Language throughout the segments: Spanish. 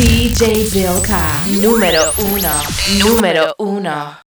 DJ Bilka, número uno, número uno.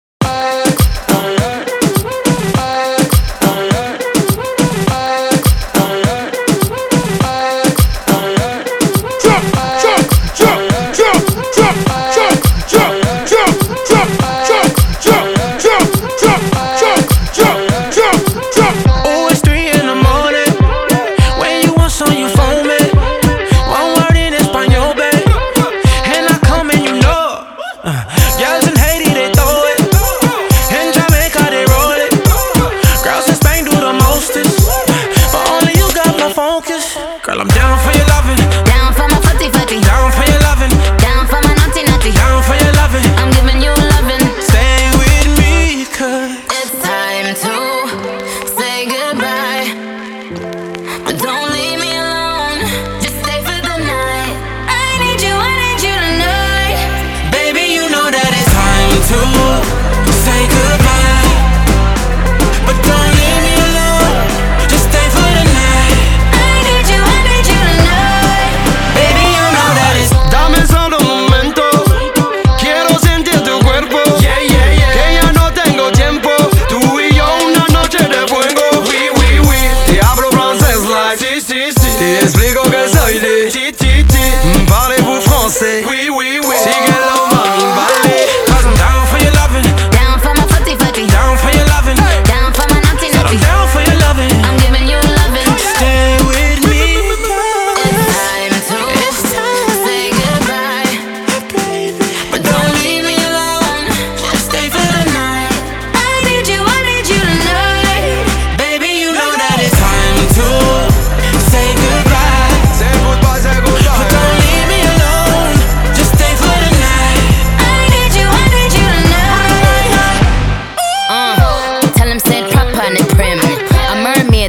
Dame solo un momento. Quiero sentir tu cuerpo. Que ya no tengo tiempo. Tú y yo una noche de fuego. Te hablo francés like. Sí, sí, sí. Te explico que soy de. Ti, ti, ti. Mm, Parlez-vous français.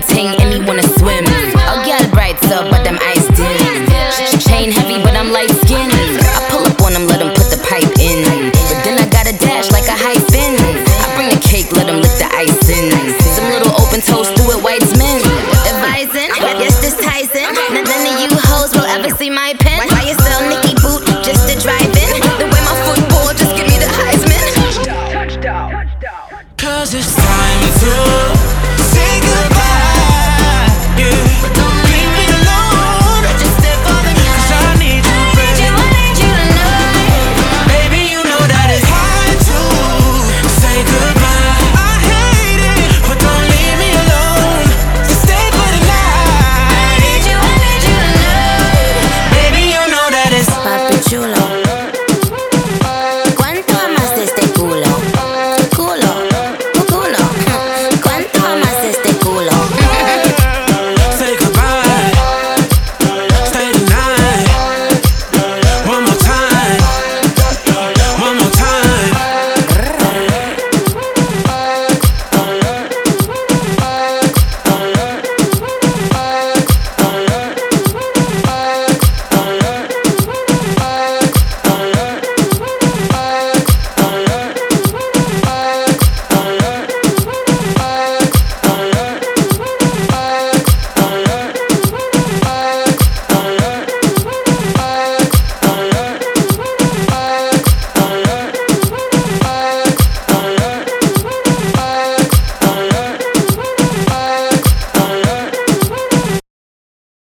ting, and he wanna swim. I got a bright sub, but them eyes dim. Chain heavy, but I'm light skinned. I pull up on him, let him put the pipe in. But then I gotta dash like a hyphen. I bring the cake, let him lick the ice in. Some little open toes through it, whites men. Advising, yes, this ties in. None of you hoes will ever see my pen. Why you sell Nicky boot just to drive in? The way my football just give me the Heisman. Touchdown. Touchdown. Cause it's time to.